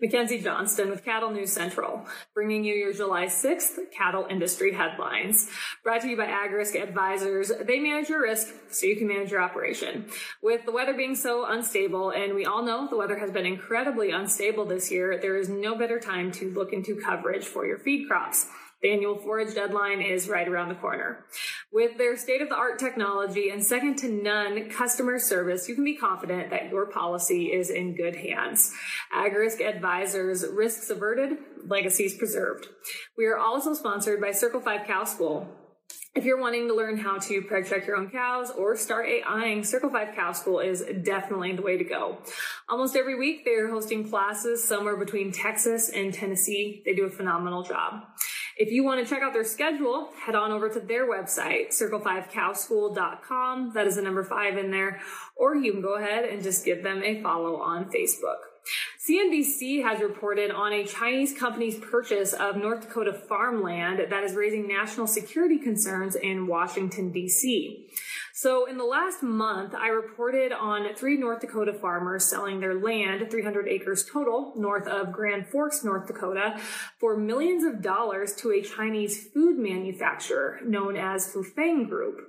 Mackenzie Johnston with Cattle News Central, bringing you your July 6th cattle industry headlines. Brought to you by AgRisk Advisors. They manage your risk so you can manage your operation. With the weather being so unstable, and we all know the weather has been incredibly unstable this year, there is no better time to look into coverage for your feed crops. The annual forage deadline is right around the corner. With their state of the art technology and second to none customer service, you can be confident that your policy is in good hands. AgRisk Advisors, risks averted, legacies preserved. We are also sponsored by Circle 5 Cow School. If you're wanting to learn how to preg check your own cows or start AIing, Circle 5 Cow School is definitely the way to go. Almost every week, they're hosting classes somewhere between Texas and Tennessee. They do a phenomenal job. If you want to check out their schedule, head on over to their website, circle5cowschool.com. That is the number five in there. Or you can go ahead and just give them a follow on Facebook. CNBC has reported on a Chinese company's purchase of North Dakota farmland that is raising national security concerns in Washington, D.C. So in the last month, I reported on three North Dakota farmers selling their land, 300 acres total, north of Grand Forks, North Dakota, for millions of dollars to a Chinese food manufacturer known as Fufeng Group.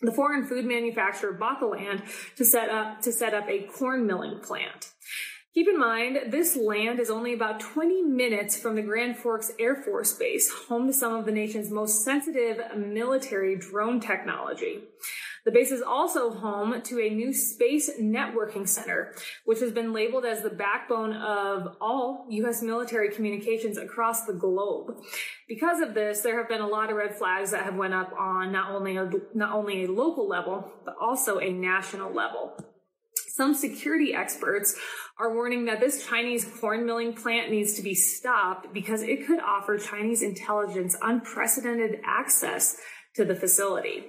The foreign food manufacturer bought the land to set up, to set up a corn milling plant. Keep in mind, this land is only about 20 minutes from the Grand Forks Air Force Base, home to some of the nation's most sensitive military drone technology. The base is also home to a new space networking center, which has been labeled as the backbone of all U.S. military communications across the globe. Because of this, there have been a lot of red flags that have went up on not only a, not only a local level, but also a national level. Some security experts are warning that this Chinese corn milling plant needs to be stopped because it could offer Chinese intelligence unprecedented access to the facility.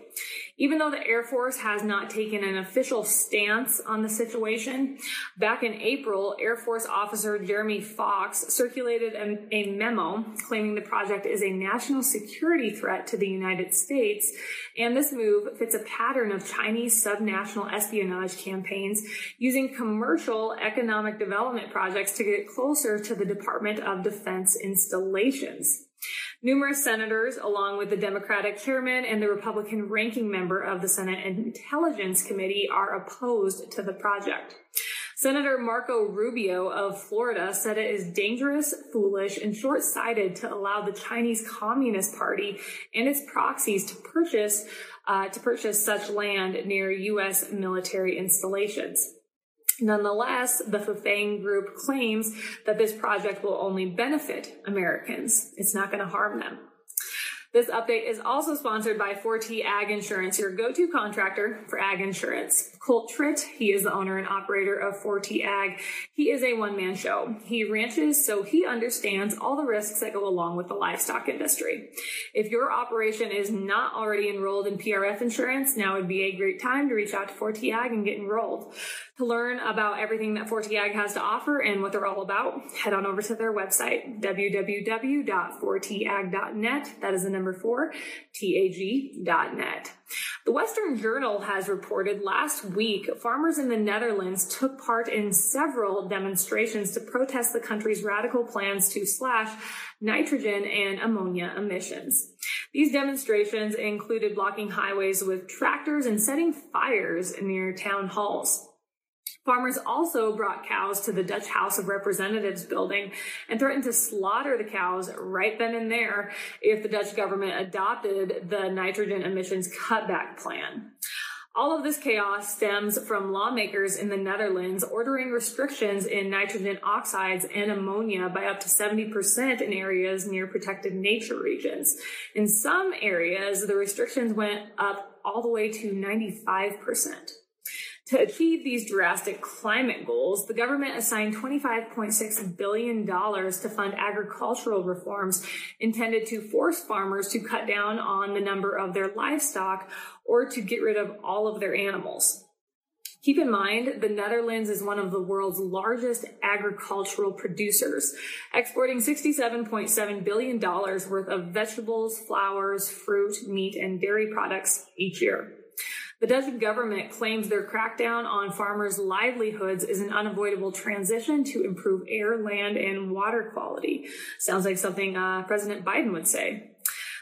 Even though the Air Force has not taken an official stance on the situation, back in April, Air Force officer Jeremy Fox circulated a, a, memo claiming the project is a national security threat to the United States. And this move fits a pattern of Chinese subnational espionage campaigns using commercial economic development projects to get closer to the Department of Defense installations. Numerous senators, along with the Democratic chairman and the Republican ranking member of the Senate Intelligence Committee, are opposed to the project. Senator Marco Rubio of Florida said it is dangerous, foolish, and short sighted to allow the Chinese Communist Party and its proxies to purchase, uh, to purchase such land near U.S. military installations. Nonetheless, the Fufeng Group claims that this project will only benefit Americans. It's not going to harm them. This update is also sponsored by Forte Ag Insurance, your go-to contractor for ag insurance. Colt Tritt, he is the owner and operator of Forte Ag. He is a one-man show. He ranches, so he understands all the risks that go along with the livestock industry. If your operation is not already enrolled in PRF insurance, now would be a great time to reach out to Forte Ag and get enrolled. To learn about everything that Forte Ag has to offer and what they're all about, head on over to their website, www.forteag.net. That is the number four, T-A-G.net. The Western Journal has reported last week farmers in the Netherlands took part in several demonstrations to protest the country's radical plans to slash nitrogen and ammonia emissions. These demonstrations included blocking highways with tractors and setting fires near town halls. Farmers also brought cows to the Dutch House of Representatives building and threatened to slaughter the cows right then and there if the Dutch government adopted the nitrogen emissions cutback plan. All of this chaos stems from lawmakers in the Netherlands ordering restrictions in nitrogen oxides and ammonia by up to 70% in areas near protected nature regions. In some areas, the restrictions went up all the way to 95%. To achieve these drastic climate goals, the government assigned $25.6 billion to fund agricultural reforms intended to force farmers to cut down on the number of their livestock or to get rid of all of their animals. Keep in mind, the Netherlands is one of the world's largest agricultural producers, exporting $67.7 billion worth of vegetables, flowers, fruit, meat, and dairy products each year. The Dutch government claims their crackdown on farmers' livelihoods is an unavoidable transition to improve air, land, and water quality. Sounds like something uh, President Biden would say.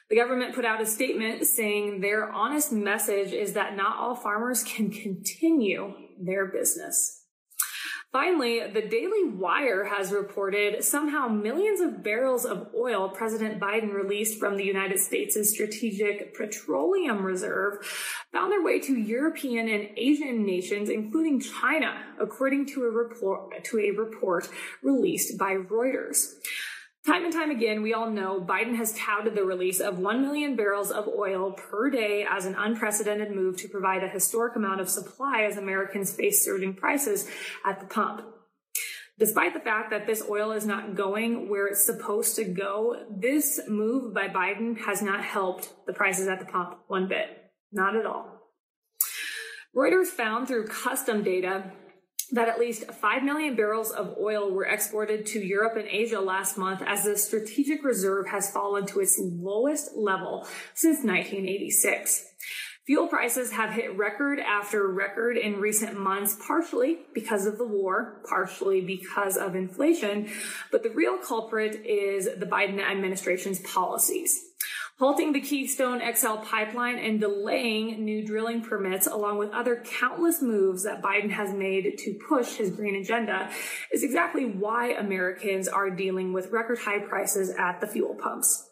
The government put out a statement saying their honest message is that not all farmers can continue their business. Finally, the Daily Wire has reported somehow millions of barrels of oil President Biden released from the United States' Strategic Petroleum Reserve found their way to European and Asian nations, including China, according to a report, to a report released by Reuters. Time and time again, we all know Biden has touted the release of 1 million barrels of oil per day as an unprecedented move to provide a historic amount of supply as Americans face surging prices at the pump. Despite the fact that this oil is not going where it's supposed to go, this move by Biden has not helped the prices at the pump one bit. Not at all. Reuters found through custom data that at least 5 million barrels of oil were exported to Europe and Asia last month as the strategic reserve has fallen to its lowest level since 1986. Fuel prices have hit record after record in recent months, partially because of the war, partially because of inflation, but the real culprit is the Biden administration's policies halting the Keystone XL pipeline and delaying new drilling permits, along with other countless moves that Biden has made to push his green agenda, is exactly why Americans are dealing with record high prices at the fuel pumps.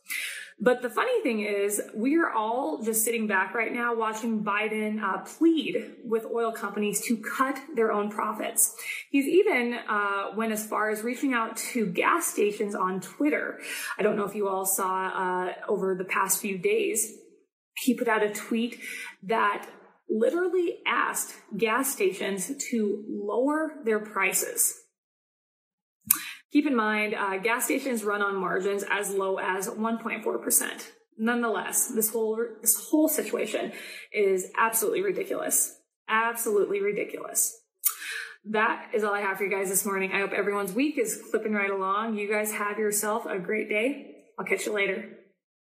But the funny thing is, we are all just sitting back right now watching Biden uh, plead with oil companies to cut their own profits. He's even uh, went as far as reaching out to gas stations on Twitter. I don't know if you all saw uh, over the past few days. He put out a tweet that literally asked gas stations to lower their prices. Keep in mind, uh, gas stations run on margins as low as 1.4%. Nonetheless, this whole, this whole situation is absolutely ridiculous. Absolutely ridiculous. That is all I have for you guys this morning. I hope everyone's week is clipping right along. You guys have yourself a great day. I'll catch you later.